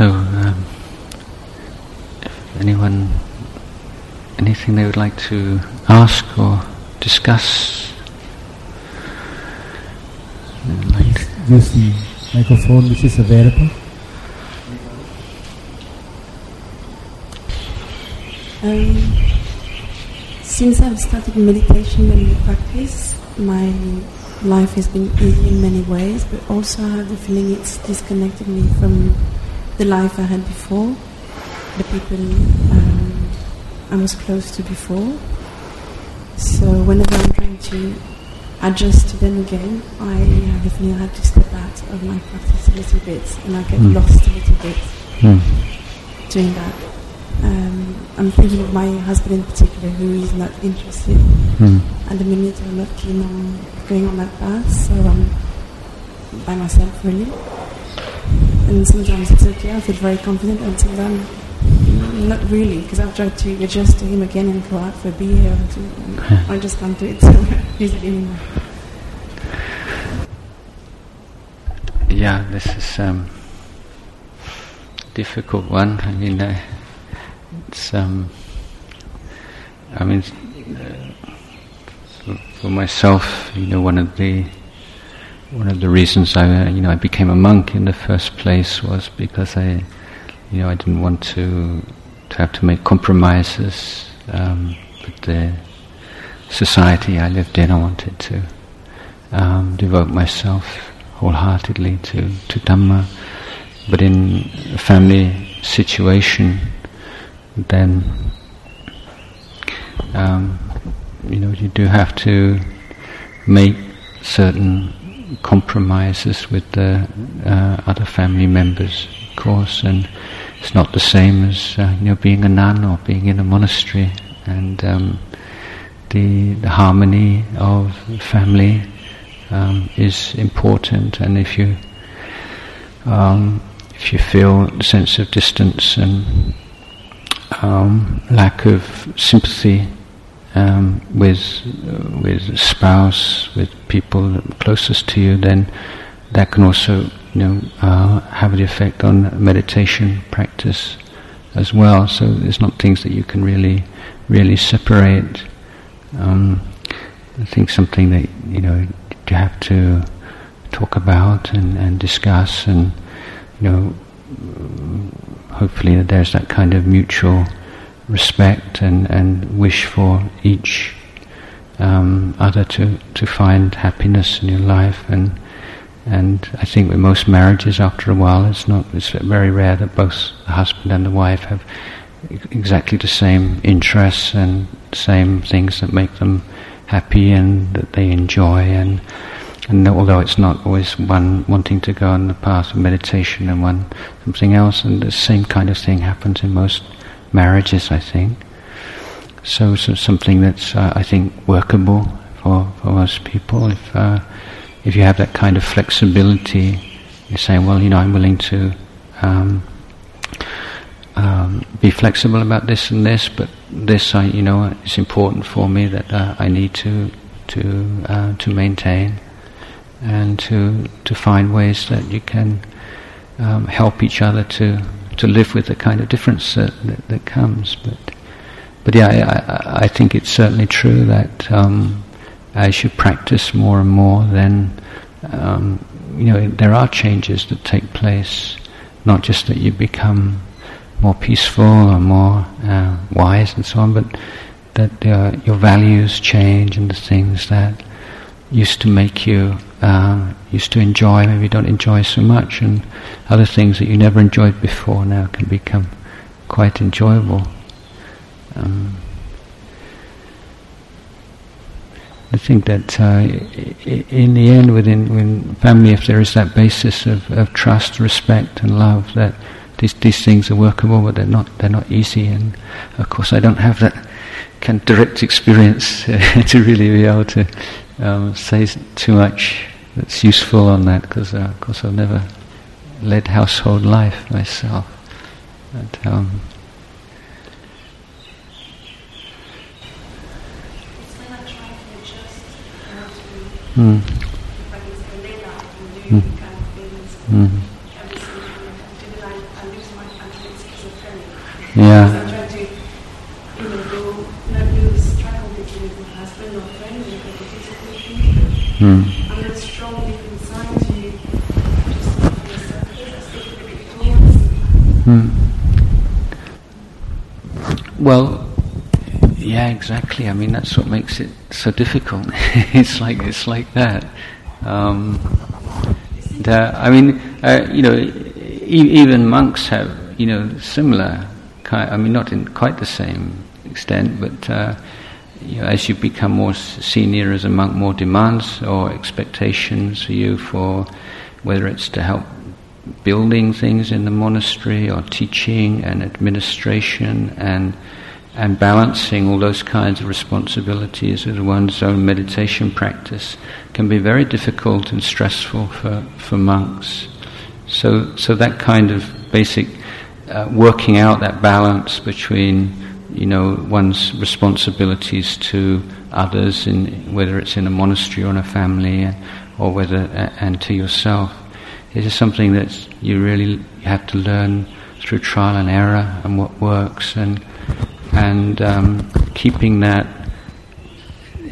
So, um, if anyone, anything they would like to ask or discuss? Like Use the microphone which is available. Um, since I've started meditation and practice, my life has been easy in many ways, but also I have the feeling it's disconnected me from the life I had before, the people um, I was close to before. So whenever I'm trying to adjust to them again, I have the feeling I have to step out of my practice a little bit, and I get Mm. lost a little bit Hmm. doing that. Um, I'm thinking of my husband in particular, who is not interested Hmm. at the minute. I'm not keen on going on that path, so I'm by myself really. And sometimes it's okay. I feel very confident, and sometimes mm, not really, because I've tried to adjust to him again and go out for a beer, I just can't do it so easily anymore. Yeah, this is um, difficult one. I mean, uh, it's um, I mean, uh, for, for myself, you know, one of the one of the reasons I, uh, you know, I became a monk in the first place was because I, you know, I didn't want to to have to make compromises um, with the society I lived in. I wanted to um, devote myself wholeheartedly to, to Dhamma. But in a family situation, then um, you know you do have to make certain compromises with the uh, other family members, of course, and it's not the same as uh, you know being a nun or being in a monastery, and um, the the harmony of family um, is important, and if you um, if you feel a sense of distance and um, lack of sympathy um, with with spouse, with people closest to you, then that can also you know uh, have the effect on meditation practice as well. So it's not things that you can really really separate. Um, I think something that you know you have to talk about and, and discuss, and you know, hopefully there's that kind of mutual respect and, and wish for each um, other to, to find happiness in your life. And and I think with most marriages after a while it's not it's very rare that both the husband and the wife have exactly the same interests and same things that make them happy and that they enjoy. And and although it's not always one wanting to go on the path of meditation and one something else and the same kind of thing happens in most marriages I think. So, so something that's uh, I think workable for, for most people. If uh, if you have that kind of flexibility you say, well you know I'm willing to um, um, be flexible about this and this, but this, I, you know, it's important for me that uh, I need to to uh, to maintain and to to find ways that you can um, help each other to to live with the kind of difference that, that, that comes. But but yeah, I, I, I think it's certainly true that um, as you practice more and more, then um, you know there are changes that take place. Not just that you become more peaceful or more uh, wise and so on, but that uh, your values change and the things that used to make you uh, used to enjoy maybe don't enjoy so much, and other things that you never enjoyed before now can become quite enjoyable. Um, I think that uh, in the end, within, within family, if there is that basis of, of trust, respect, and love, that these these things are workable, but they're not they're not easy. And of course, I don't have that kind of direct experience to really be able to um, say too much that's useful on that, because uh, of course I've never led household life myself. But, um, Mm. Mm. Yeah. Because I'm trying to, you know, go, not lose track of it with my husband or friends or the physical things. Hmm. I'm not strong deep inside to just love myself. I still feel a bit towards. Hmm. Well, yeah, exactly. I mean, that's what makes it so difficult. it's like it's like that. Um, I mean, uh, you know, e- even monks have you know similar. I mean, not in quite the same extent, but uh, you know, as you become more senior as a monk, more demands or expectations for you for whether it's to help building things in the monastery or teaching and administration and and balancing all those kinds of responsibilities with one's own meditation practice can be very difficult and stressful for, for monks. So, so that kind of basic uh, working out that balance between, you know, one's responsibilities to others, in, whether it's in a monastery or in a family, or whether and to yourself, it is something that you really have to learn through trial and error and what works and and um, keeping that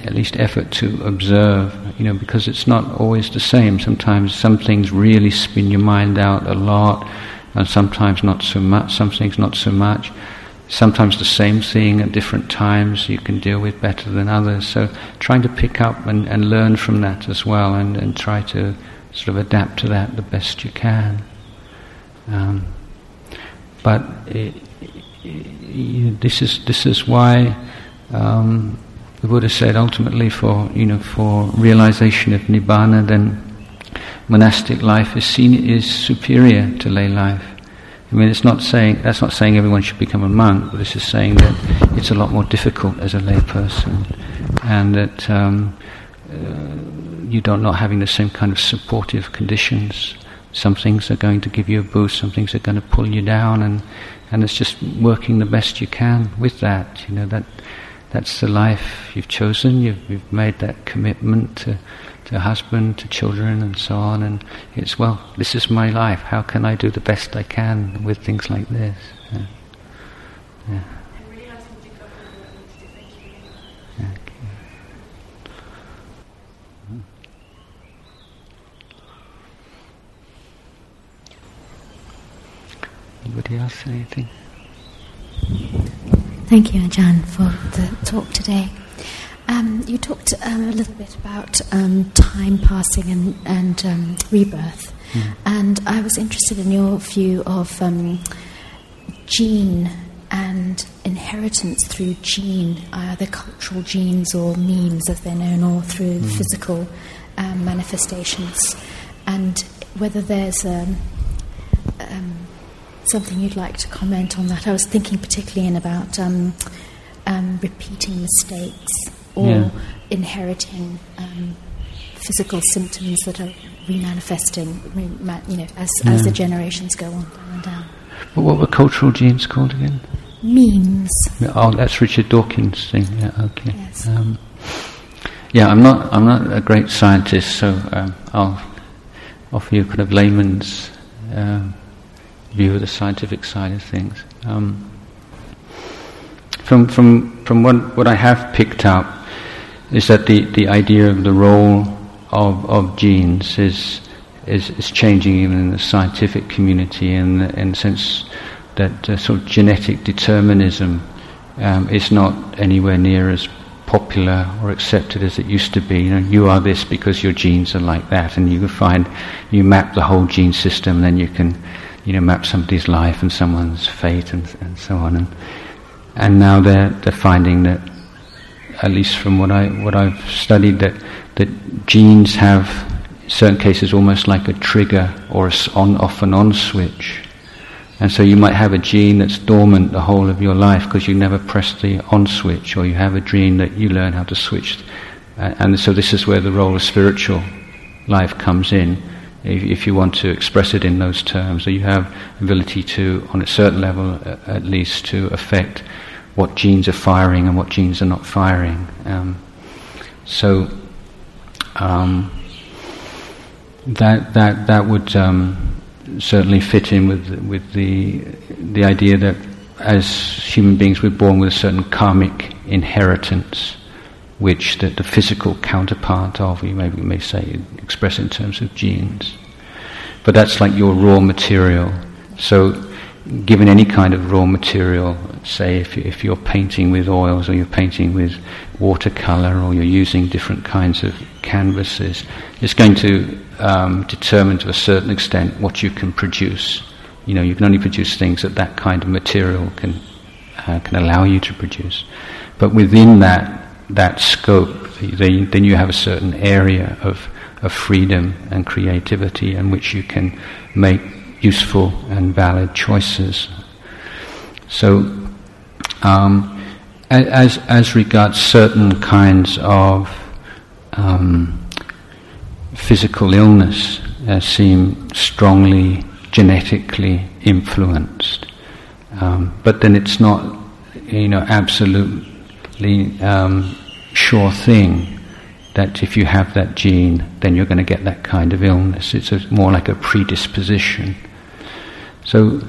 at least effort to observe, you know, because it's not always the same. Sometimes some things really spin your mind out a lot, and sometimes not so much. Some things not so much. Sometimes the same thing at different times you can deal with better than others. So trying to pick up and, and learn from that as well, and, and try to sort of adapt to that the best you can. Um, but it, it, this is this is why um, the Buddha said ultimately for you know for realization of nibbana, then monastic life is seen is superior to lay life. I mean, it's not saying that's not saying everyone should become a monk, but this is saying that it's a lot more difficult as a lay person, and that um, uh, you don't not having the same kind of supportive conditions. Some things are going to give you a boost, some things are going to pull you down, and and it's just working the best you can with that. You know that that's the life you've chosen. You've, you've made that commitment to to husband, to children, and so on. And it's well, this is my life. How can I do the best I can with things like this? Yeah. Yeah. Anybody else? Anything? Thank you, Ajahn, for the talk today. Um, you talked um, a little bit about um, time passing and, and um, rebirth, Mm. and I was interested in your view of um, gene and inheritance through gene, either cultural genes or memes, as they're known, or through Mm. physical um, manifestations, and whether there's um, um, something you'd like to comment on that. I was thinking particularly in about um, um, repeating mistakes or Yeah. inheriting um, physical symptoms that are remanifesting, re- ma- you know, as, as the generations go on down and down. But what were cultural genes called again? Memes. Oh, that's Richard Dawkins' thing. Yeah, okay. Yes. Um, yeah, I'm not. I'm not a great scientist, so um, I'll offer you kind of layman's um, view of the scientific side of things. Um, from from from what what I have picked up is that the, the idea of the role of of genes is is, is changing even in the scientific community in in the sense that uh, sort of genetic determinism um, is not anywhere near as popular or accepted as it used to be. You know, you are this because your genes are like that, and you can find you map the whole gene system, then you can, you know, map somebody's life and someone's fate and, and so on. And and now they're they're finding that, at least from what I what I've studied, that that genes have in certain cases almost like a trigger or a on off and on switch. And so you might have a gene that's dormant the whole of your life because you never press the on switch, or you have a gene that you learn how to switch. And so this is where the role of spiritual life comes in, if, you want to express it in those terms. So you have ability to, on a certain level at least, to affect what genes are firing and what genes are not firing. Um, so um, that that that would um, certainly fit in with with the the idea that as human beings we're born with a certain karmic inheritance, which that the physical counterpart of you maybe may say express in terms of genes, but that's like your raw material. So, given any kind of raw material, say if if you're painting with oils or you're painting with watercolor or you're using different kinds of canvases, it's going to um, determine to a certain extent what you can produce. You know, you can only produce things that that kind of material can uh, can allow you to produce. But within that that scope, then you have a certain area of of freedom and creativity in which you can make useful and valid choices. So, um, as as regards certain kinds of um, physical illness uh, seem strongly genetically influenced. Um, but then it's not, you know, absolutely um, sure thing that if you have that gene, then you're going to get that kind of illness. It's a, more like a predisposition. So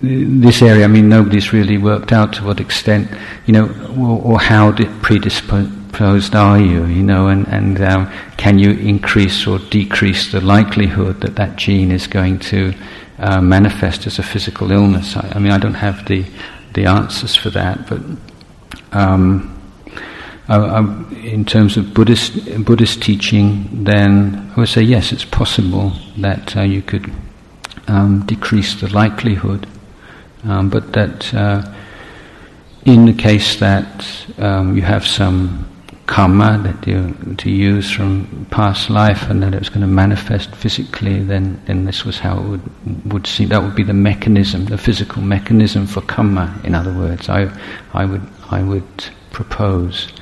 this area, I mean, nobody's really worked out to what extent, you know, or, or how predisposed are you, you know, and, and um, can you increase or decrease the likelihood that that gene is going to uh, manifest as a physical illness? I, I, mean, I don't have the, the answers for that, but um, I, I, in terms of Buddhist, Buddhist teaching, then I would say yes, it's possible that uh, you could um, decrease the likelihood um, but that uh, in the case that um, you have some karma that you to use from past life and that it was going to manifest physically, then, then this was how it would, would seem. That would be the mechanism, the physical mechanism for karma, in other words. I, I, would, I would propose.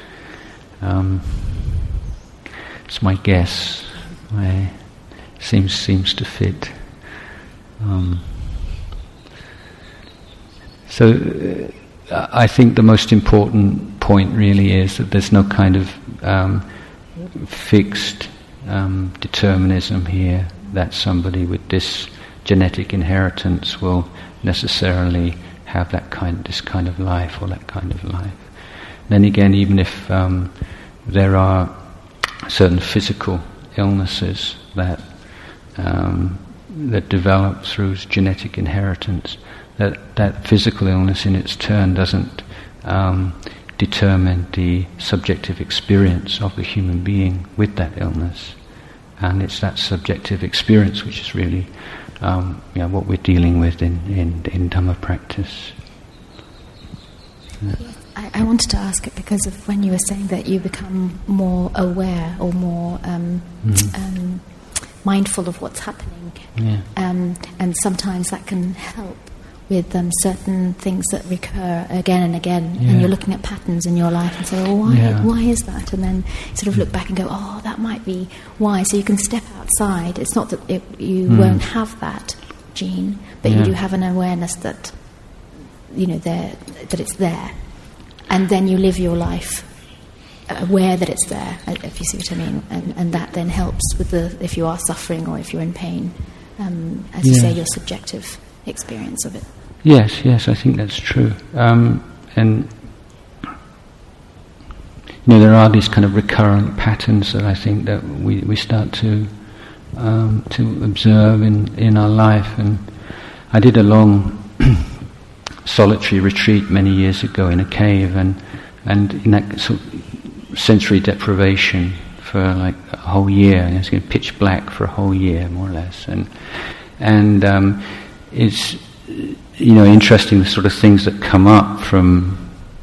Um, it's my guess. My, seems, seems to fit. Um, so uh, I think the most important point really is that there's no kind of um, fixed um, determinism here that somebody with this genetic inheritance will necessarily have that kind, this kind of life or that kind of life. Then again, even if um, there are certain physical illnesses that um, that develop through genetic inheritance, that that physical illness in its turn doesn't um, determine the subjective experience of the human being with that illness. And it's that subjective experience which is really um, you know, what we're dealing with in, in, in Dhamma practice. Yeah. I, I, wanted to ask it because of when you were saying that you become more aware or more um, mm-hmm. mindful of what's happening. Yeah. Um, and sometimes that can help with um, certain things that recur again and again, yeah. and you're looking at patterns in your life and say, "Oh, why? Yeah. Why is that?" And then sort of look back and go, "Oh, that might be why." So you can step outside. It's not that it, you mm. won't have that gene, but yeah. you do have an awareness that you know there that it's there, and then you live your life aware that it's there. If you see what I mean, and, and that then helps with the if you are suffering or if you're in pain, um, as you say, your subjective experience of it. Yes, yes, I think that's true. Um, and you know, there are these kind of recurrent patterns that I think that we, we start to um, to observe in, in our life. And I did a long solitary retreat many years ago in a cave, and and in that sort of sensory deprivation for like a whole year, and it's pitch black for a whole year, more or less, and and um, it's you know interesting sort of things that come up from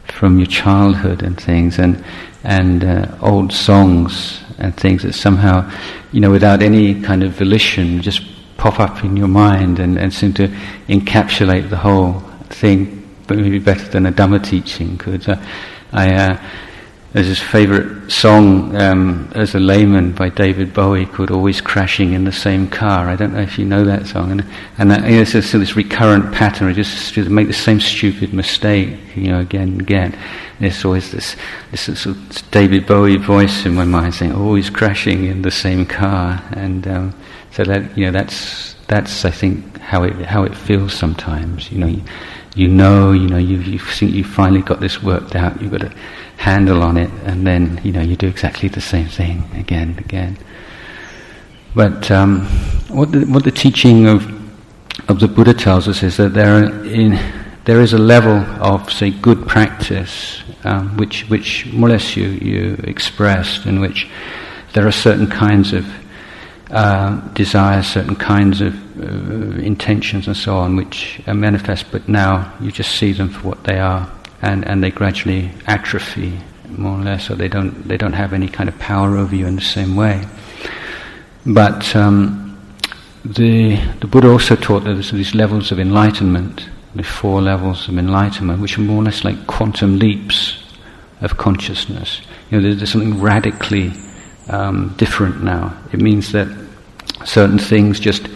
from your childhood and things and and uh, old songs and things that somehow you know without any kind of volition just pop up in your mind and, and seem to encapsulate the whole thing but maybe better than a Dhamma teaching could. Uh, I uh, there's his favourite song um, as a layman by David Bowie called "Always Crashing in the Same Car." I don't know if you know that song, and and that, you know, it's just this recurrent pattern. I just, just make the same stupid mistake, you know, again and again. And There's always this this sort of David Bowie voice in my mind saying "Always crashing in the same car," and um, so that you know that's that's I think how it how it feels sometimes. You know, you know, you know, you you think you finally got this worked out. You've got a handle on it, and then you know you do exactly the same thing again and again. But um, what the what the teaching of of the Buddha tells us is that there in there is a level of say good practice um, which which more or less you you expressed in which there are certain kinds of uh, desires, certain kinds of uh, intentions, and so on, which are manifest, but now you just see them for what they are, and, and they gradually atrophy more or less, or they don't they don't have any kind of power over you in the same way. But um, the the Buddha also taught that there's these levels of enlightenment, the four levels of enlightenment, which are more or less like quantum leaps of consciousness. You know, there's, there's something radically um, different now. It means that certain things just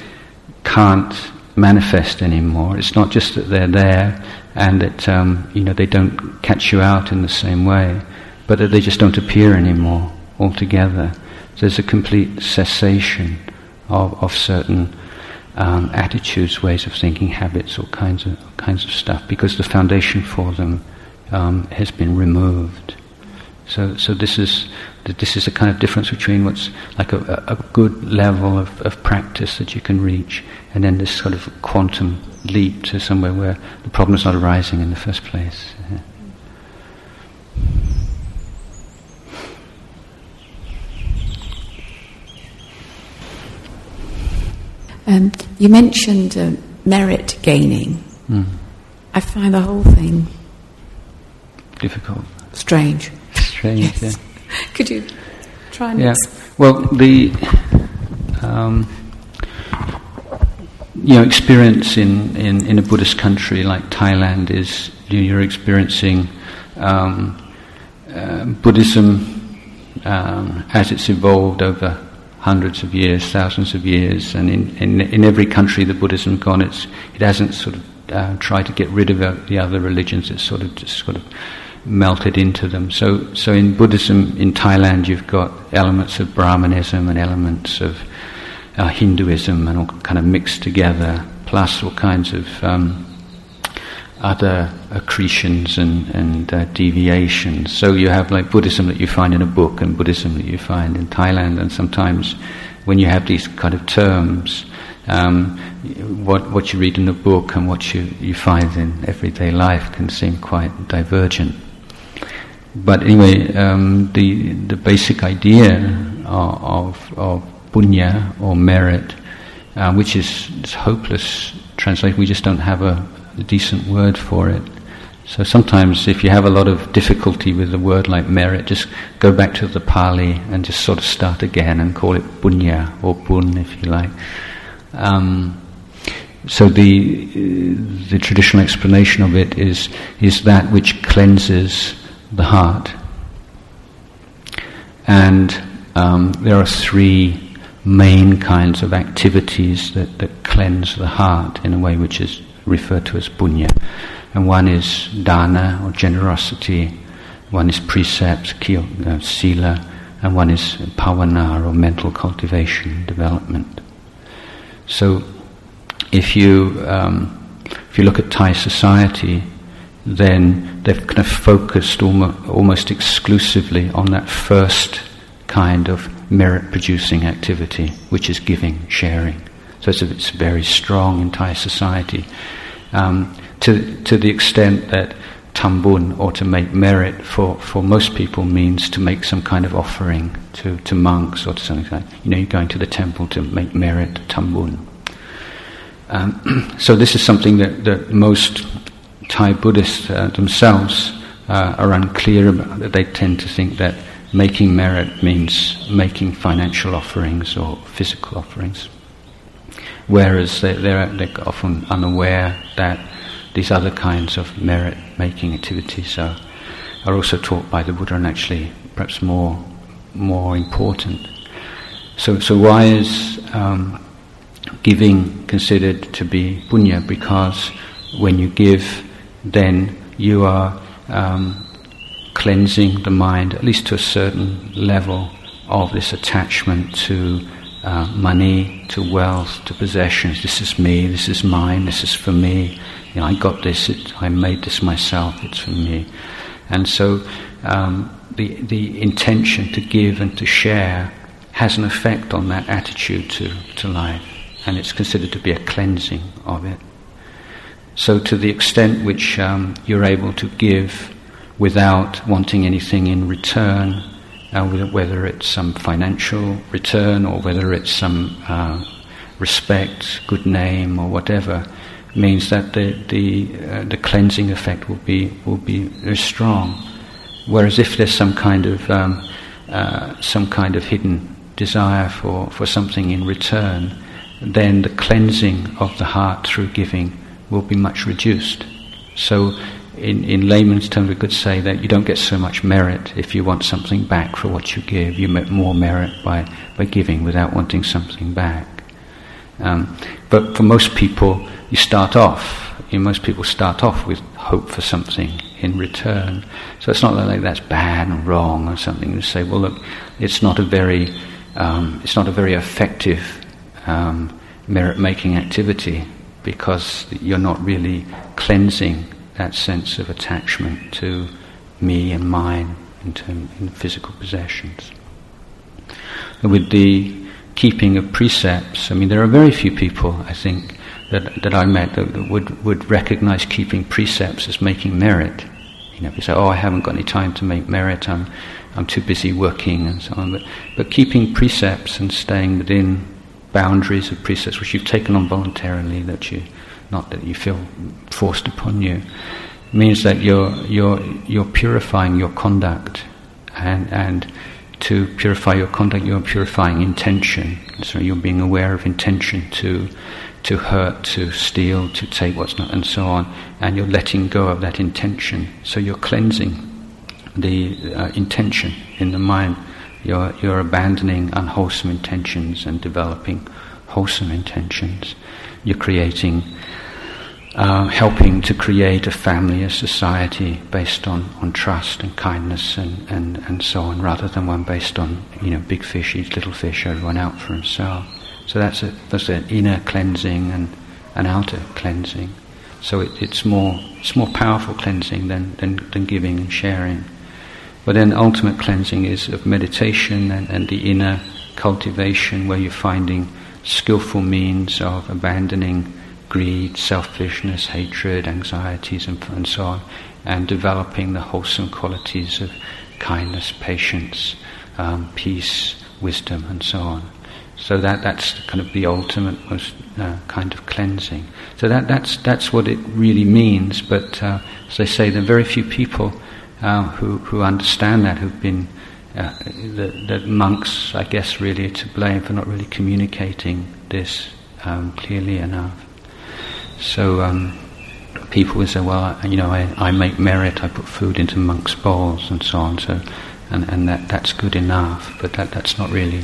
can't manifest anymore. It's not just that they're there and that um, you know they don't catch you out in the same way, but that they just don't appear anymore altogether. So there's a complete cessation of, of certain um, attitudes, ways of thinking, habits, all kinds of all kinds of stuff, because the foundation for them um, has been removed. So, so this is this is a kind of difference between what's like a, a good level of, of practice that you can reach, and then this sort of quantum leap to somewhere where the problem is not arising in the first place. Yeah. Um, you mentioned uh, merit gaining. Mm. I find the whole thing Difficult. strange. Strange, Yes. Could you try and Yeah. Well, the um, you know experience in, in, in a Buddhist country like Thailand is you're experiencing um, uh, Buddhism um, as it's evolved over hundreds of years, thousands of years, and in, in, in every country the Buddhism gone, it's, it hasn't sort of uh, tried to get rid of uh, the other religions. It's sort of just sort of melted into them. So, so in Buddhism in Thailand, you've got elements of Brahmanism and elements of uh, Hinduism, and all kind of mixed together, plus all kinds of um, other accretions and, and uh, deviations. So you have like Buddhism that you find in a book and Buddhism that you find in Thailand, and sometimes when you have these kind of terms, um, what, what you read in a book and what you, you find in everyday life can seem quite divergent. But anyway, um, the, the basic idea of, of, punya or merit, uh, which is, is hopeless translation, we just don't have a, a decent word for it. So sometimes, if you have a lot of difficulty with a word like merit, just go back to the Pali and just sort of start again and call it punya or pun, if you like. Um, so the uh, the traditional explanation of it is is that which cleanses the heart, and um, there are three main kinds of activities that, that cleanse the heart in a way which is referred to as punya. And one is dana or generosity, one is precepts, uh, sila, and one is bhavana or mental cultivation, development. So if you, um, if you look at Thai society, then they've kind of focused almost, exclusively on that first kind of merit producing activity, which is giving, sharing. So it's, a, it's very strong in Thai society. Um, to, to the extent that tambun, or to make merit, for, for most people means to make some kind of offering to, to monks or to something like that. You know, you're going to the temple to make merit, tambun. Um, so this is something that, that most Thai Buddhists uh, themselves uh, are unclear about. That they tend to think that making merit means making financial offerings or physical offerings, whereas they, they're, they're often unaware that these other kinds of merit-making activities are, are also taught by the Buddha and actually perhaps more more important. So, so why is um, giving considered to be punya? Because when you give, then you are um, cleansing the mind, at least to a certain level, of this attachment to uh, money, to wealth, to possessions. This is me, this is mine, this is for me. You know, I got this, it, I made this myself, it's for me. And so um, the, the intention to give and to share has an effect on that attitude to, to life, and it's considered to be a cleansing of it. So, to the extent which um, you're able to give without wanting anything in return, uh, whether it's some financial return or whether it's some uh, respect, good name, or whatever, means that the the, uh, the cleansing effect will be will be very strong. Whereas if there's some kind of um, uh, some kind of hidden desire for, for something in return, then the cleansing of the heart through giving will be much reduced. So in, in layman's terms, we could say that you don't get so much merit if you want something back for what you give. You get more merit by, by giving without wanting something back. Um, but for most people, you start off. You know, most people start off with hope for something in return. So it's not like that's bad and wrong or something. You say, well, look, it's not a very, um, it's not a very effective um, merit-making activity because you're not really cleansing that sense of attachment to me and mine in, term, in physical possessions. With the keeping of precepts, I mean, there are very few people, I think, that, that I met that would, would recognize keeping precepts as making merit. You know, you say, oh, I haven't got any time to make merit, I'm, I'm too busy working and so on. But, but keeping precepts and staying within boundaries of precepts which you've taken on voluntarily, that you, not that you feel forced upon you, means that you're, you're, you're purifying your conduct. And, and to purify your conduct, you're purifying intention. So you're being aware of intention to, to hurt, to steal, to take what's not, and so on. And you're letting go of that intention. So you're cleansing the uh, intention in the mind. You're, you're abandoning unwholesome intentions and developing wholesome intentions. You're creating, uh, helping to create a family, a society based on, on trust and kindness and, and, and so on, rather than one based on, you know, big fish eats little fish, everyone out for himself. So that's, a, that's an inner cleansing and an outer cleansing. So it, it's more it's more powerful cleansing than, than, than giving and sharing. But then ultimate cleansing is of meditation and, and the inner cultivation where you're finding skillful means of abandoning greed, selfishness, hatred, anxieties, and, and so on, and developing the wholesome qualities of kindness, patience, um, peace, wisdom, and so on. So that, that's kind of the ultimate most uh, kind of cleansing. So that, that's, that's what it really means. But uh, as I say, there are very few people uh, who, who understand that, who've been, uh, the, the, monks, I guess, really to blame for not really communicating this um, clearly enough. So um, people will say, well, you know, I, I make merit, I put food into monks' bowls and so on, so, and, and that, that's good enough, but that, that's not really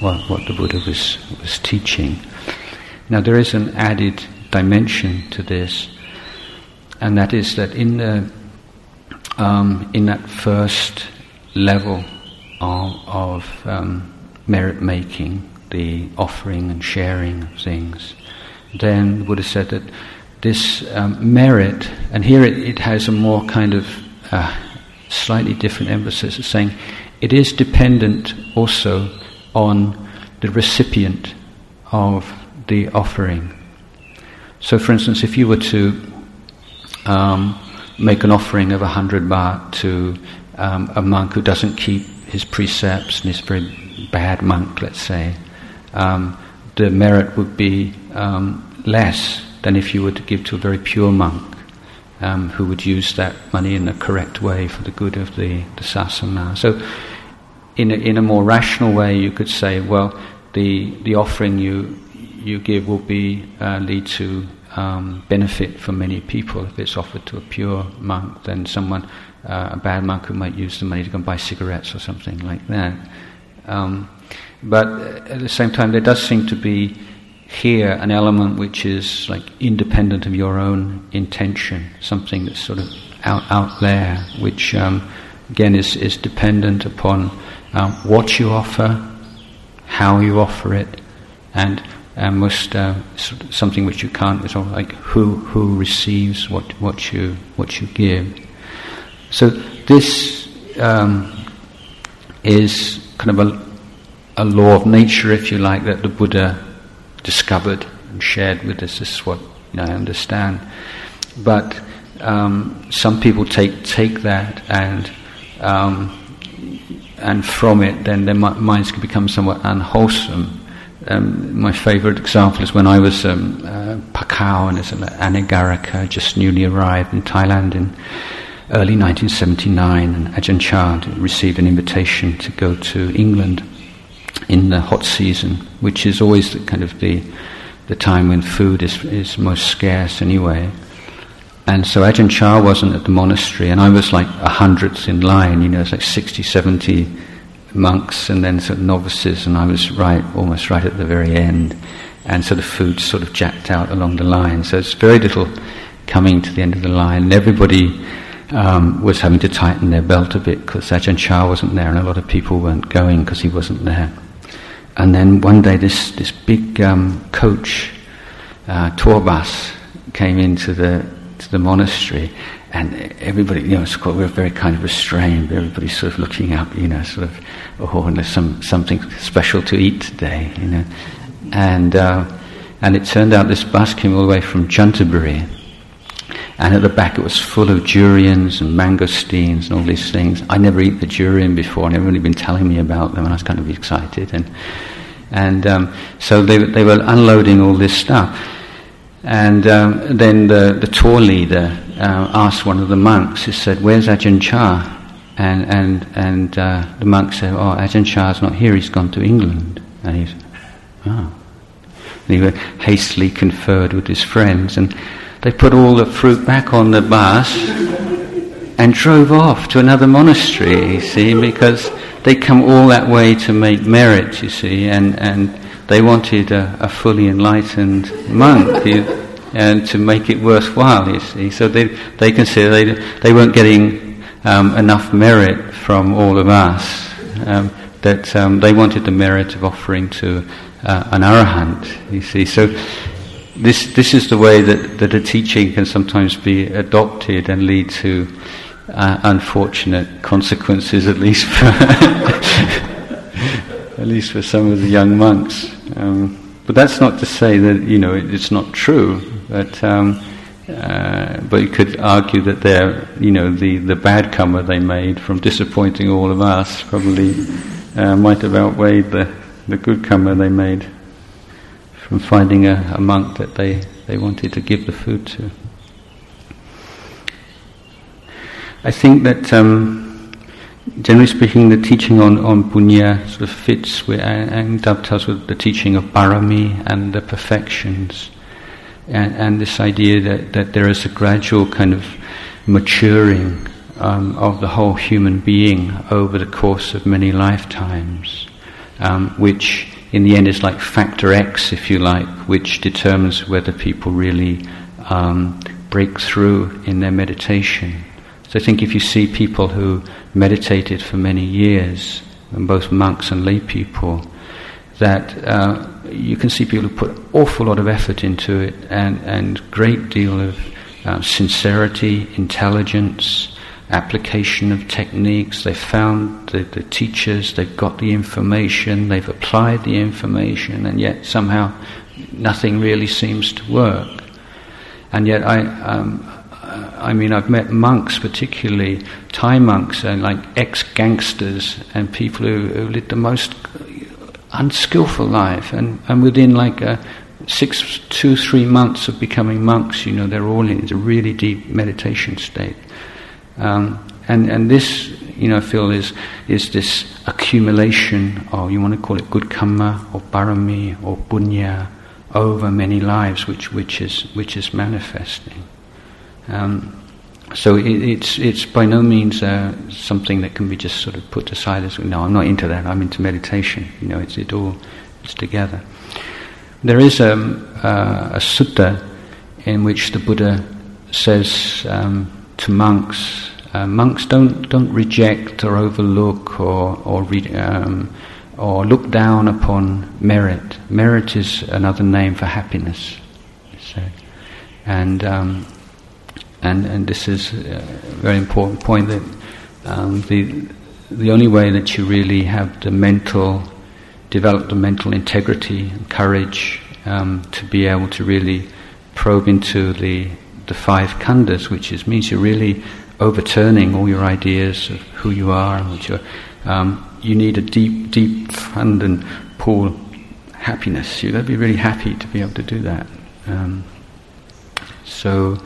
what, what the Buddha was, was teaching. Now there is an added dimension to this, and that is that in the um, in that first level of, of um, merit making, the offering and sharing of things, then the Buddha said that this um, merit, and here it, it, has a more kind of uh, slightly different emphasis, it's saying it is dependent also on the recipient of the offering. So, for instance, if you were to um, make an offering of a hundred baht to um, a monk who doesn't keep his precepts and is a very bad monk, let's say, um, the merit would be um, less than if you were to give to a very pure monk um, who would use that money in the correct way for the good of the, the sasana. So, in a, in a more rational way, you could say, well, the, the offering you, you give will be uh, lead to um, benefit for many people. If it's offered to a pure monk, then someone, uh, a bad monk who might use the money to go and buy cigarettes or something like that. Um, but at the same time, there does seem to be here an element which is like independent of your own intention, something that's sort of out out there, which um, again is is dependent upon um, what you offer, how you offer it, and uh, most uh, something which you can't. It's all like who who receives what what you what you give. So this um, is kind of a, a law of nature, if you like, that the Buddha discovered and shared with us. This is what you know, I understand. But um, some people take take that and um, and from it, then their minds can become somewhat unwholesome. Um, my favourite example is when I was um, uh, Pakao and an Anagarika, just newly arrived in Thailand in early 1979, and Ajahn Chah received an invitation to go to England in the hot season, which is always the, kind of the the time when food is is most scarce anyway. And so Ajahn Chah wasn't at the monastery, and I was like a hundredth in line, you know, it's like 60, 70 monks and then sort of novices, and I was right, almost right at the very end. And so the food sort of jacked out along the line. So it's very little coming to the end of the line, and everybody um, was having to tighten their belt a bit because Ajahn Chah wasn't there, and a lot of people weren't going because he wasn't there. And then one day, this this big um, coach uh, tour bus came into the to the monastery, and everybody, you know, quite, we're very kind of restrained. Everybody's sort of looking up, you know, sort of, oh, and there's some something special to eat today, you know, and uh, and it turned out this bus came all the way from Chanthaburi, and at the back it was full of durians and mangosteens and all these things. I'd never eat the durian before, and everybody had been telling me about them, and I was kind of excited, and and um, so they they were unloading all this stuff. And um, then the, the tour leader uh, asked one of the monks, he said, Where's Ajahn Chah? And, and, and uh, the monk said, Oh, Ajahn Chah's not here, he's gone to England. And he said, Oh. And he hastily conferred with his friends, and they put all the fruit back on the bus and drove off to another monastery, you see, because they come all that way to make merit, you see, and, and they wanted a, a fully enlightened monk and to make it worthwhile, you see. So they, they consider they, they weren't getting um, enough merit from all of us, um, that um, they wanted the merit of offering to uh, an arahant, you see. So this, this is the way that, that a teaching can sometimes be adopted and lead to uh, unfortunate consequences, at least for at least for some of the young monks. But that's not to say that you know it's not true. But um, uh, but you could argue that they're you know the the bad karma they made from disappointing all of us probably uh, might have outweighed the the good karma they made from finding a, a monk that they, they wanted to give the food to. I think that um, generally speaking, the teaching on, on punya sort of fits with and dovetails with the teaching of parami and the perfections, and, and this idea that, that there is a gradual kind of maturing um, of the whole human being over the course of many lifetimes, um, which in the end is like factor X, if you like, which determines whether people really um, break through in their meditation. So I think if you see people who meditated for many years, and both monks and lay people, that uh, you can see people who put an awful lot of effort into it and and great deal of uh, sincerity, intelligence, application of techniques. They've found the, the teachers, they've got the information, they've applied the information, and yet somehow nothing really seems to work. And yet I, um, I mean, I've met monks, particularly Thai monks, and like ex-gangsters and people who, who lived the most unskillful life, and, and within like a six, two, three months of becoming monks, you know, they're all in a really deep meditation state. Um, and, and this, you know, feel is, is this accumulation of, you want to call it good karma or barami or punya over many lives which, which, is, which is manifesting. Um, so it, it's it's by no means uh, something that can be just sort of put aside as no, I'm not into that. I'm into meditation. You know, it's it all it's together. There is um, uh, a sutta in which the Buddha says um, to monks, uh, monks don't don't reject or overlook or or re- um, or look down upon merit. Merit is another name for happiness. So, and um, and and this is a very important point that um, the the only way that you really have the mental develop the mental integrity and courage um, to be able to really probe into the the five khandhas, which is means you're really overturning all your ideas of who you are and what you're. Um, you need a deep, deep fund and pool happiness. To be really happy to be able to do that. Um, so,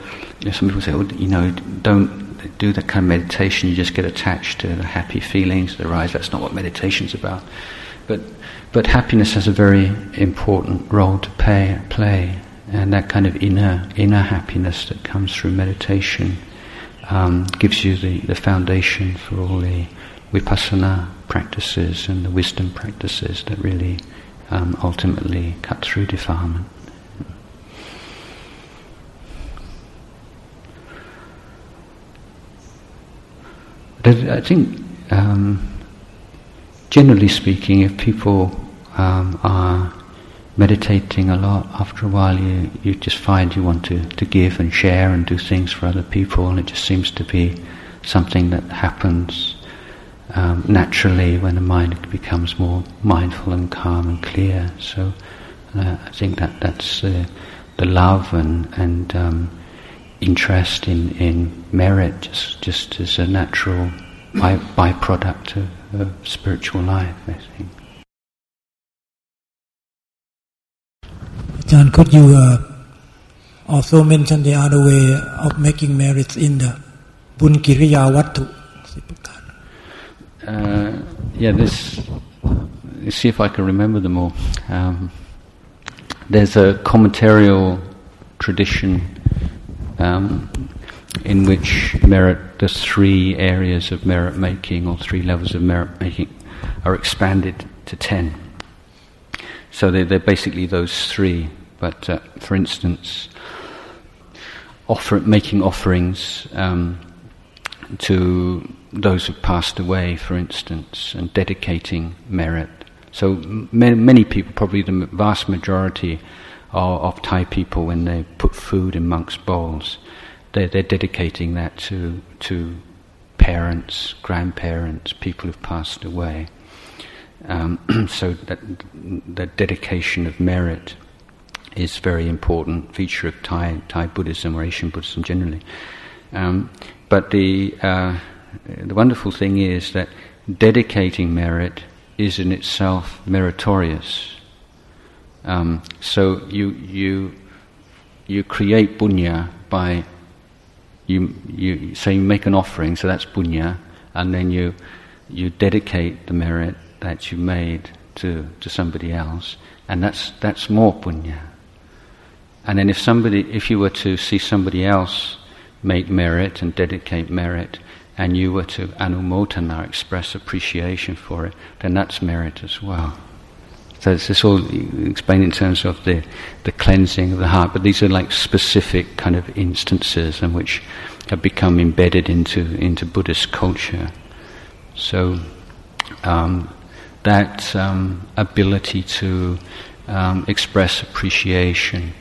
some people say, oh, you know, don't do that kind of meditation. You just get attached to the happy feelings that arise. That's not what meditation's about. But, but happiness has a very important role to pay, play, and that kind of inner inner happiness that comes through meditation um, gives you the, the foundation for all the vipassana practices and the wisdom practices that really um, ultimately cut through defilement. But I think, um, generally speaking, if people um, are meditating a lot, after a while you, you just find you want to, to give and share and do things for other people, and it just seems to be something that happens um, naturally when the mind becomes more mindful and calm and clear. So uh, I think that that's uh, the love and, and um, interest in, in merit just, just as a natural by, byproduct of, of spiritual life, I think. John, could you uh, also mention the other way of making merits in the Bunkiriya Wattu? Uh, yeah, this. Let's see if I can remember them all. Um, there's a commentarial tradition um, in which merit, the three areas of merit making or three levels of merit making, are expanded to ten. So they're, they're basically those three. But uh, for instance, offer, making offerings um, to those who've passed away, for instance, and dedicating merit. So many people, probably the vast majority of, Thai people, when they put food in monks' bowls, they're, they're dedicating that to to parents, grandparents, people who've passed away. Um, so that the dedication of merit is very important feature of Thai Thai Buddhism or Asian Buddhism generally. Um, but the uh, the wonderful thing is that dedicating merit is in itself meritorious. Um, so you you you create punya by you you say you make an offering, so that's punya, and then you you dedicate the merit that you made to to somebody else, and that's that's more punya. And then if somebody, if you were to see somebody else make merit and dedicate merit, and you were to anumodana, express appreciation for it, then that's merit as well. So this is all explained in terms of the, the cleansing of the heart, but these are like specific kind of instances in which have become embedded into, into Buddhist culture. So um, that um, ability to um, express appreciation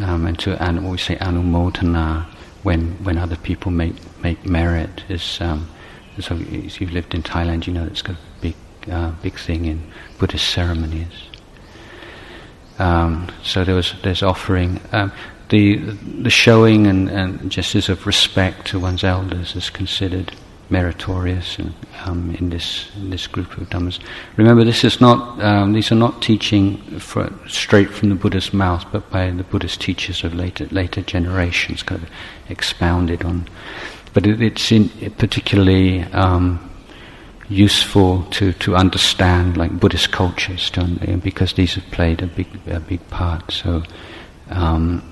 um, and to an, we say anumodana when when other people make make merit is um, so if you've lived in Thailand you know it's a big uh, big thing in Buddhist ceremonies. Um, so there was there's offering um, the the showing and, and gestures of respect to one's elders is considered meritorious in, um, in this in this group of dhammas. Remember, this is not um, these are not teaching for, straight from the Buddha's mouth, but by the Buddhist teachers of later later generations, kind of expounded on. But it, it's in, it particularly um, useful to, to understand like Buddhist cultures, because these have played a big a big part. So. Um,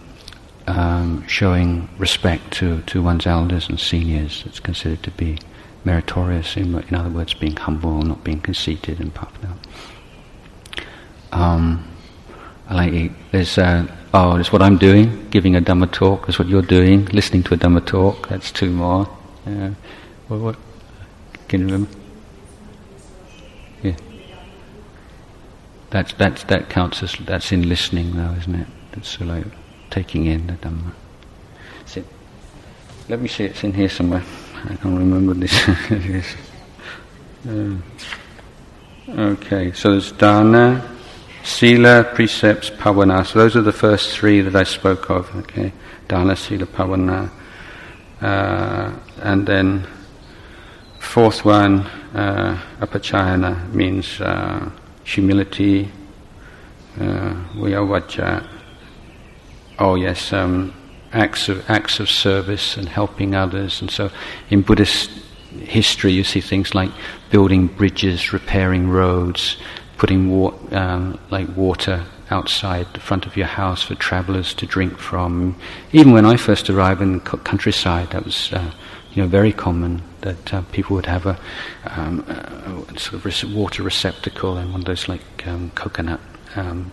um, showing respect to, to one's elders and seniors, it's considered to be meritorious, in, in other words, being humble, not being conceited and puffed up. Um, I like it. There's, uh, oh, that's what I'm doing, giving a Dhamma talk, that's what you're doing, listening to a Dhamma talk, that's two more. Uh, what, what, can you remember? That's, that's, that counts as, that's in listening though, isn't it? That's like taking in the Dhamma. Sit. Let me see, it's in here somewhere. I can't remember this. uh, okay, so there's dana, sila, precepts, bhavana. So those are the first three that I spoke of. Okay, dana, sila, bhavana, uh, and then fourth one, uh, apachayana means uh, humility, uh, vijja. Oh yes, um, acts of acts of service and helping others, and so in Buddhist history you see things like building bridges, repairing roads, putting wa- um, like water outside the front of your house for travellers to drink from. Even when I first arrived in the countryside, that was uh, you know very common that uh, people would have a, um, a sort of water receptacle and one of those like um, coconut um,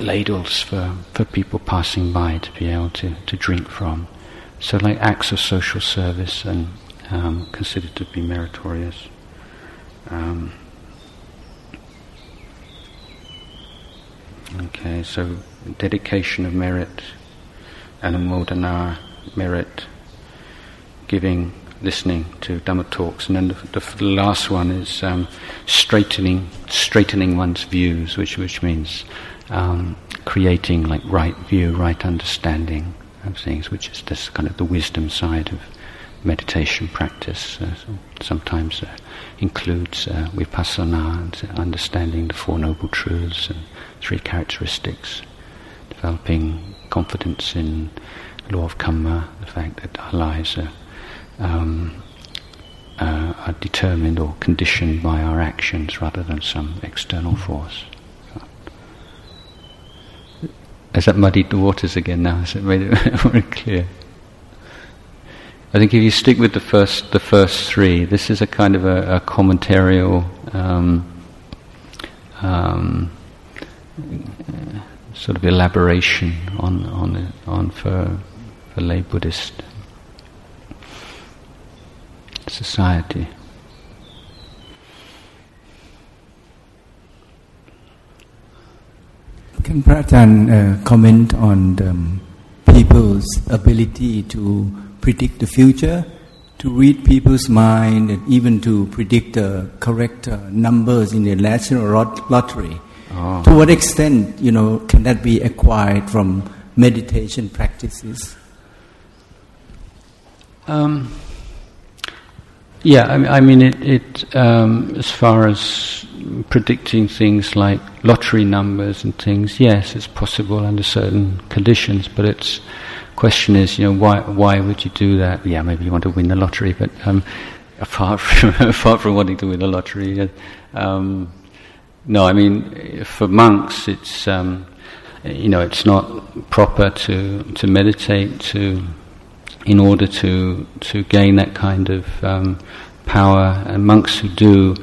ladles for, for people passing by to be able to, to drink from. So like acts of social service and um, considered to be meritorious. Um, okay, so dedication of merit, anumodana, merit, giving, listening to Dhamma talks, and then the, the last one is um, straightening, straightening one's views, which which means um, creating like right view, right understanding of things, which is this kind of the wisdom side of meditation practice. Uh, so sometimes uh, includes uh, vipassana and understanding the Four Noble Truths and three characteristics, developing confidence in law of karma, the fact that our lives are um, uh, are determined or conditioned by our actions rather than some external force. Has that muddied the waters again now? Has it made it very clear? I think if you stick with the first, the first three, this is a kind of a, a commentarial um, um, sort of elaboration on on on for for lay Buddhist society. Can Prajan uh, comment on the, um, people's ability to predict the future, to read people's mind, and even to predict the correct uh, numbers in the national lottery? Oh. To what extent, you know, can that be acquired from meditation practices? Um, yeah, I mean, I mean it, it um, as far as predicting things like lottery numbers and things, yes, it's possible under certain conditions, but its question is, you know, why, why would you do that? Yeah, maybe you want to win the lottery, but um, apart, from, apart from wanting to win the lottery, um, no, I mean, for monks, it's, um, you know, it's not proper to, to meditate to in order to to gain that kind of um, power. And monks who do,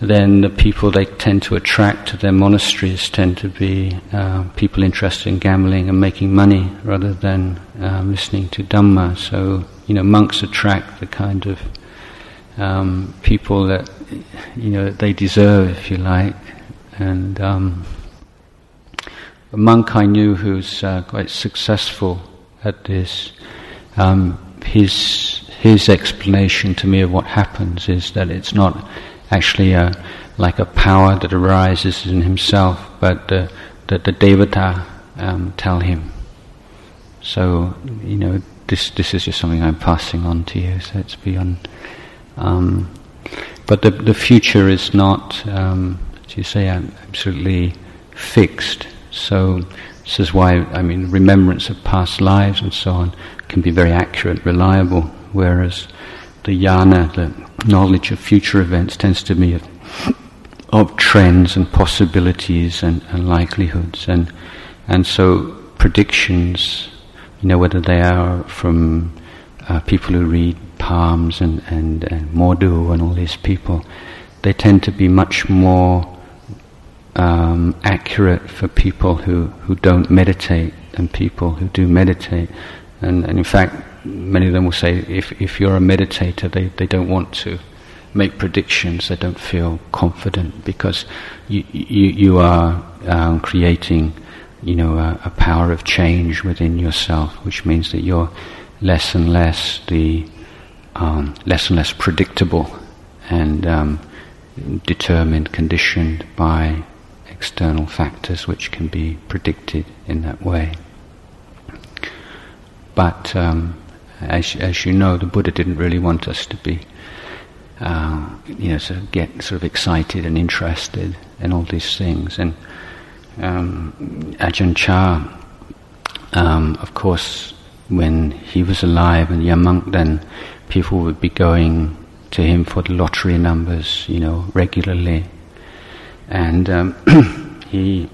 then the people they tend to attract to their monasteries tend to be uh, people interested in gambling and making money rather than um, listening to Dhamma. So you know, monks attract the kind of um, people that you know they deserve, if you like, and. Um, a monk I knew who's uh, quite successful at this um, his his explanation to me of what happens is that it's not actually a, like a power that arises in himself, but that the, devata um, tell him. So you know this this is just something I'm passing on to you. So it's beyond. Um, but the the future is not, um, as you say, absolutely fixed. So this is why I mean remembrance of past lives and so on can be very accurate, reliable, whereas the jnana, the knowledge of future events, tends to be of, of trends and possibilities and, and, likelihoods, and and so predictions, you know, whether they are from uh, people who read palms and and, and Modu and all these people, they tend to be much more um, accurate for people who, who don't meditate than people who do meditate. And, and in fact, many of them will say if, if you're a meditator, they, they don't want to make predictions, they don't feel confident because you, you, you are um, creating, you know, a, a, power of change within yourself, which means that you're less and less the um, less and less predictable and um, determined, conditioned by external factors which can be predicted in that way. But um, as, as you know, the Buddha didn't really want us to be, uh, you know, sort of get sort of excited and interested in all these things. And um, Ajahn Chah, um, of course, when he was alive and young monk, then people would be going to him for the lottery numbers, you know, regularly. And um, he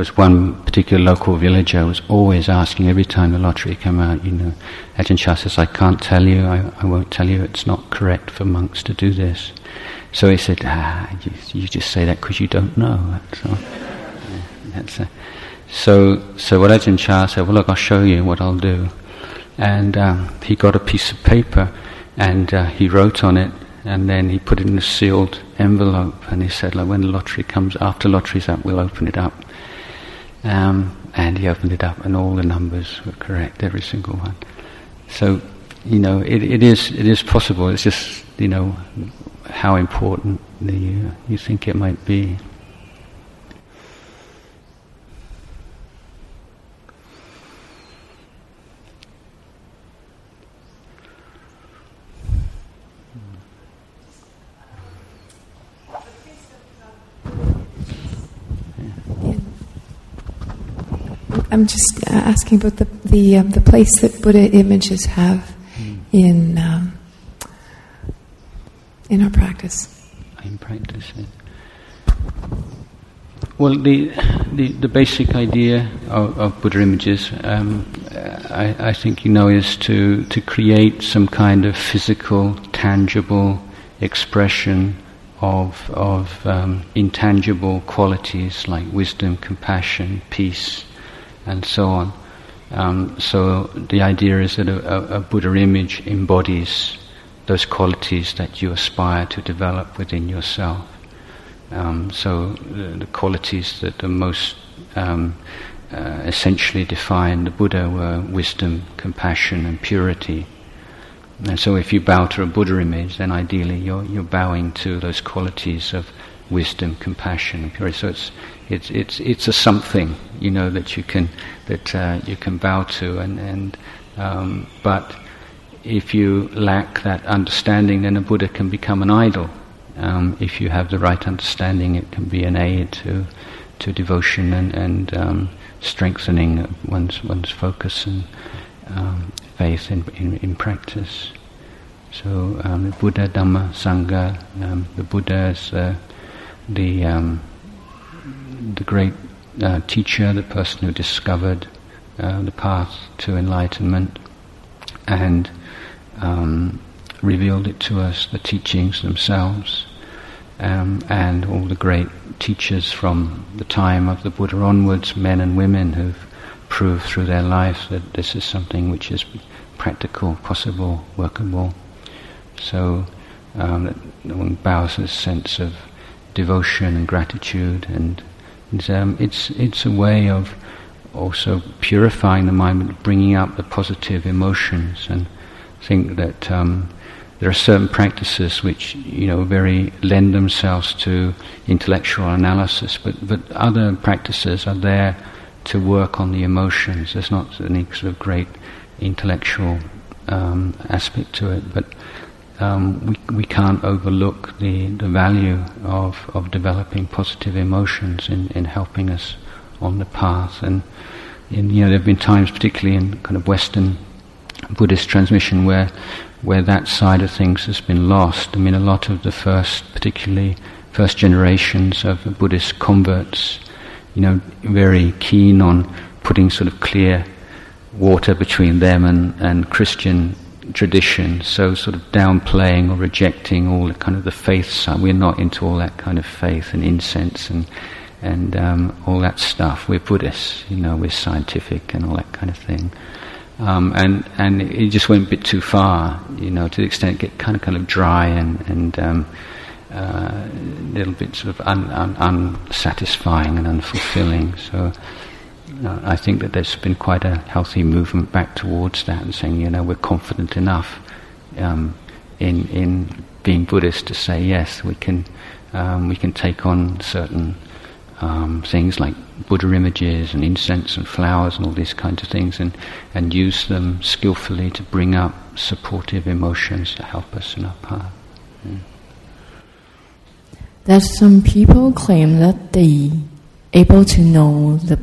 was one particular local villager was always asking every time the lottery came out, you know, Ajahn Chah says, I can't tell you, I, I won't tell you, it's not correct for monks to do this. So he said, ah, you, you just say that because you don't know. So, yeah, so, so what Ajahn Chah said, well look, I'll show you what I'll do. And um, he got a piece of paper and uh, he wrote on it and then he put it in a sealed envelope and he said, like, when the lottery comes, after lottery's up, we'll open it up. Um, and he opened it up, and all the numbers were correct, every single one. So, you know, it, it is it is possible. It's just you know how important the, uh, you think it might be. I'm just uh, asking about the the um, the place that Buddha images have mm. in um, in our practice. In practice. Well, the, the, the basic idea of, of Buddha images, um, I, I think you know, is to to create some kind of physical, tangible expression of of um, intangible qualities like wisdom, compassion, peace, and so on. Um, so the idea is that a, a, Buddha image embodies those qualities that you aspire to develop within yourself. Um, so the, the, qualities that the most um, uh, essentially define the Buddha were wisdom, compassion, and purity. And so if you bow to a Buddha image, then ideally you're, you're bowing to those qualities of wisdom, compassion, and purity. So it's it's it's it's a something you know that you can that uh, you can bow to, and and um, but if you lack that understanding, then a Buddha can become an idol. Um, if you have the right understanding, it can be an aid to to devotion and and um, strengthening one's one's focus and um, faith in, in, in practice. So um, Buddha, Dhamma, Sangha, um, the Buddha is uh, the um, the great uh, teacher, the person who discovered uh, the path to enlightenment and um, revealed it to us, the teachings themselves, um, and all the great teachers from the time of the Buddha onwards, men and women who've proved through their life that this is something which is practical, possible, workable. So um, one bows a sense of devotion and gratitude and and, um, it's, it's a way of also purifying the mind, bringing up the positive emotions, and I think that um, there are certain practices which you know very lend themselves to intellectual analysis, but but other practices are there to work on the emotions. There's not any sort of great intellectual um, aspect to it, but um, we, we can't overlook the, the value of, of developing positive emotions in, in helping us on the path. And in, you know, there have been times, particularly in kind of Western Buddhist transmission, where where that side of things has been lost. I mean, a lot of the first, particularly first generations of Buddhist converts, you know, very keen on putting sort of clear water between them and, and Christian tradition, so sort of downplaying or rejecting all the kind of the faith side. We're not into all that kind of faith and incense and and um, all that stuff. We're Buddhists, you know, we're scientific and all that kind of thing. Um, and and it just went a bit too far, you know, to the extent it get kind of kind of dry and and um, uh, a little bit sort of un, un, unsatisfying and unfulfilling. So uh, I think that there's been quite a healthy movement back towards that and saying, you know, we're confident enough um, in in being Buddhist to say yes, we can um, we can take on certain um, things like Buddha images and incense and flowers and all these kinds of things and, and use them skillfully to bring up supportive emotions to help us in our path. That some people claim that they able to know the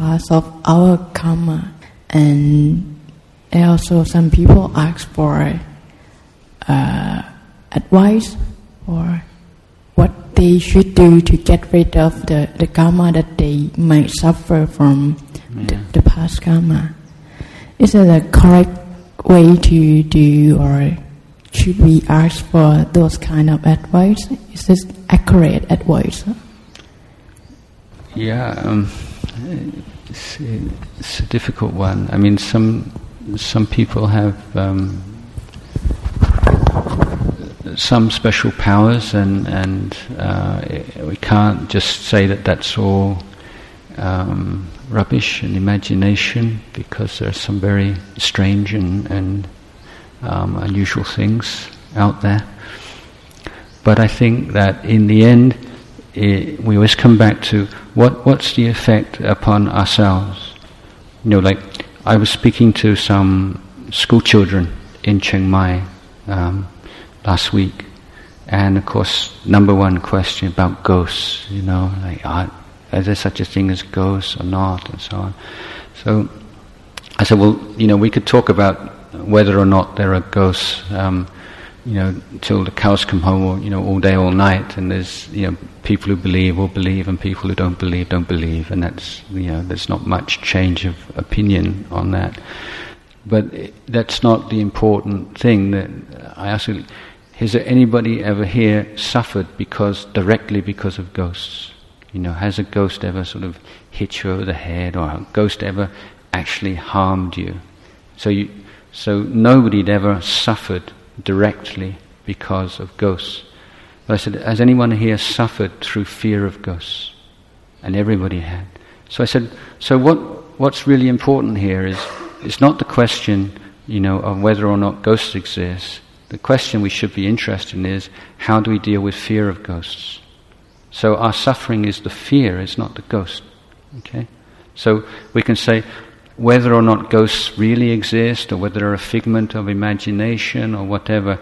path of our karma and also some people ask for uh, advice or what they should do to get rid of the, the karma that they might suffer from yeah. the, the, past karma. Is that a correct way to do, or should we ask for those kind of advice? Is this accurate advice? Yeah, um, it's, it's, a difficult one. I mean, some some people have. Um, some special powers, and and uh, we can't just say that that's all um, rubbish and imagination, because there are some very strange and and um, unusual things out there. But I think that in the end, we always come back to what what's the effect upon ourselves. You know, like I was speaking to some school children in Chiang Mai. Um, last week. And of course, number one question about ghosts, you know, like, are, is there such a thing as ghosts or not, and so on. So I said, well, you know, we could talk about whether or not there are ghosts, um, you know, till the cows come home, or you know, all day, all night. And there's, you know, people who believe will believe, and people who don't believe don't believe, and that's, you know, there's not much change of opinion on that. But that's not the important thing. That I actually has there anybody ever here suffered because directly because of ghosts? You know, has a ghost ever sort of hit you over the head, or a ghost ever actually harmed you? So you, so nobody'd ever suffered directly because of ghosts. But I said, has anyone here suffered through fear of ghosts? And everybody had. So I said, so what, what's really important here is, it's not the question, you know, of whether or not ghosts exist. The question we should be interested in is how do we deal with fear of ghosts? So our suffering is the fear, it's not the ghost. Okay? So we can say whether or not ghosts really exist or whether they're a figment of imagination or whatever,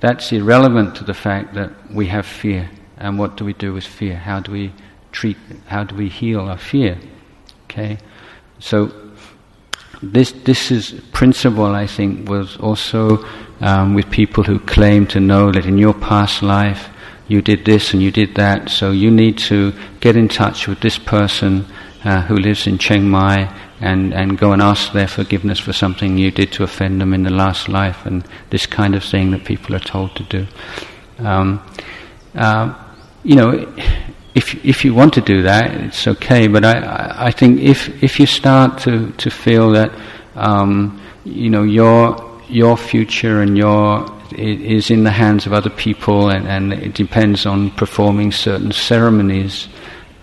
that's irrelevant to the fact that we have fear. And what do we do with fear? How do we treat, how do we heal our fear? Okay? So this, this is principle, I think, was also um, with people who claim to know that in your past life you did this and you did that, so you need to get in touch with this person uh, who lives in Chiang Mai and, and go and ask their forgiveness for something you did to offend them in the last life, and this kind of thing that people are told to do. Um, uh, you know, if if you want to do that, it's okay. But I I think if if you start to to feel that um, you know your your future and your is in the hands of other people and, and it depends on performing certain ceremonies,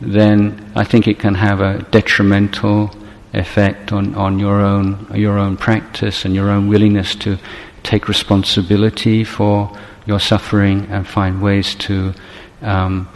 then I think it can have a detrimental effect on, on your own your own practice and your own willingness to take responsibility for your suffering and find ways to um,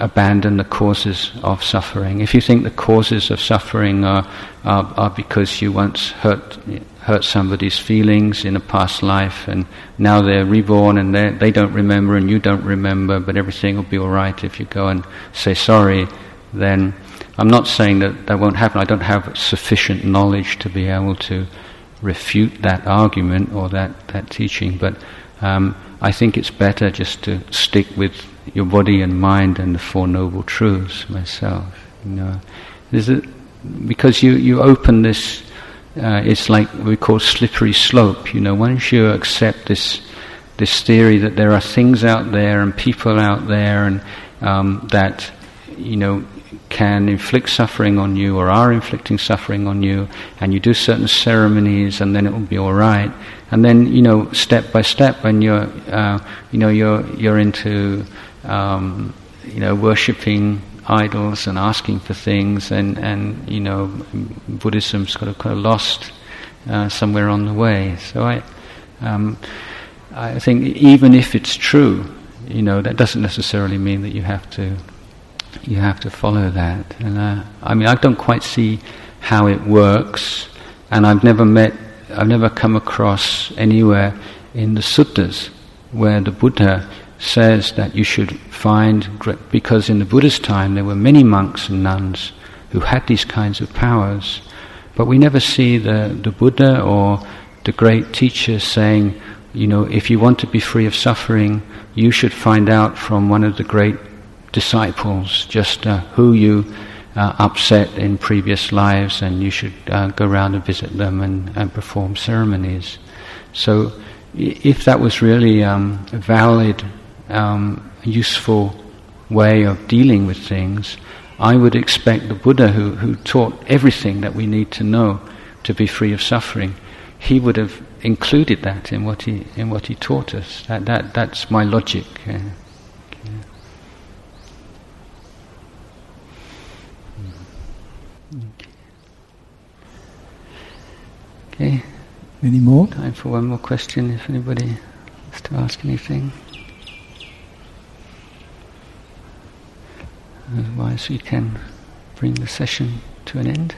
abandon the causes of suffering. If you think the causes of suffering are, are, are because you once hurt hurt somebody's feelings in a past life and now they're reborn and they they don't remember and you don't remember, but everything will be all right if you go and say sorry, then I'm not saying that that won't happen. I don't have sufficient knowledge to be able to refute that argument or that, that teaching, but um, I think it's better just to stick with your body and mind and the Four Noble Truths myself. You know, because you, you open this, uh, it's like we call slippery slope. You know, once you accept this this theory that there are things out there and people out there and um, that you know can inflict suffering on you or are inflicting suffering on you, and you do certain ceremonies, and then it will be all right. And then, you know, step by step, when you're, uh, you know, you're you're into, um, you know, worshiping idols and asking for things, and and you know, Buddhism's got of, kind of lost uh, somewhere on the way. So I, um, I think even if it's true, you know, that doesn't necessarily mean that you have to you have to follow that. And uh, I mean, I don't quite see how it works, and I've never met, I've never come across anywhere in the suttas where the Buddha says that you should find, because in the Buddha's time there were many monks and nuns who had these kinds of powers, but we never see the, the Buddha or the great teacher saying, you know, if you want to be free of suffering, you should find out from one of the great disciples just uh, who you uh, upset in previous lives, and you should uh, go around and visit them and, and perform ceremonies. So, if that was really um, a valid, um, useful way of dealing with things, I would expect the Buddha, who, who taught everything that we need to know to be free of suffering, he would have included that in what he in what he taught us. That that that's my logic. Uh, Okay. Any more? Time for one more question if anybody wants to ask anything. Otherwise, we can bring the session to an end.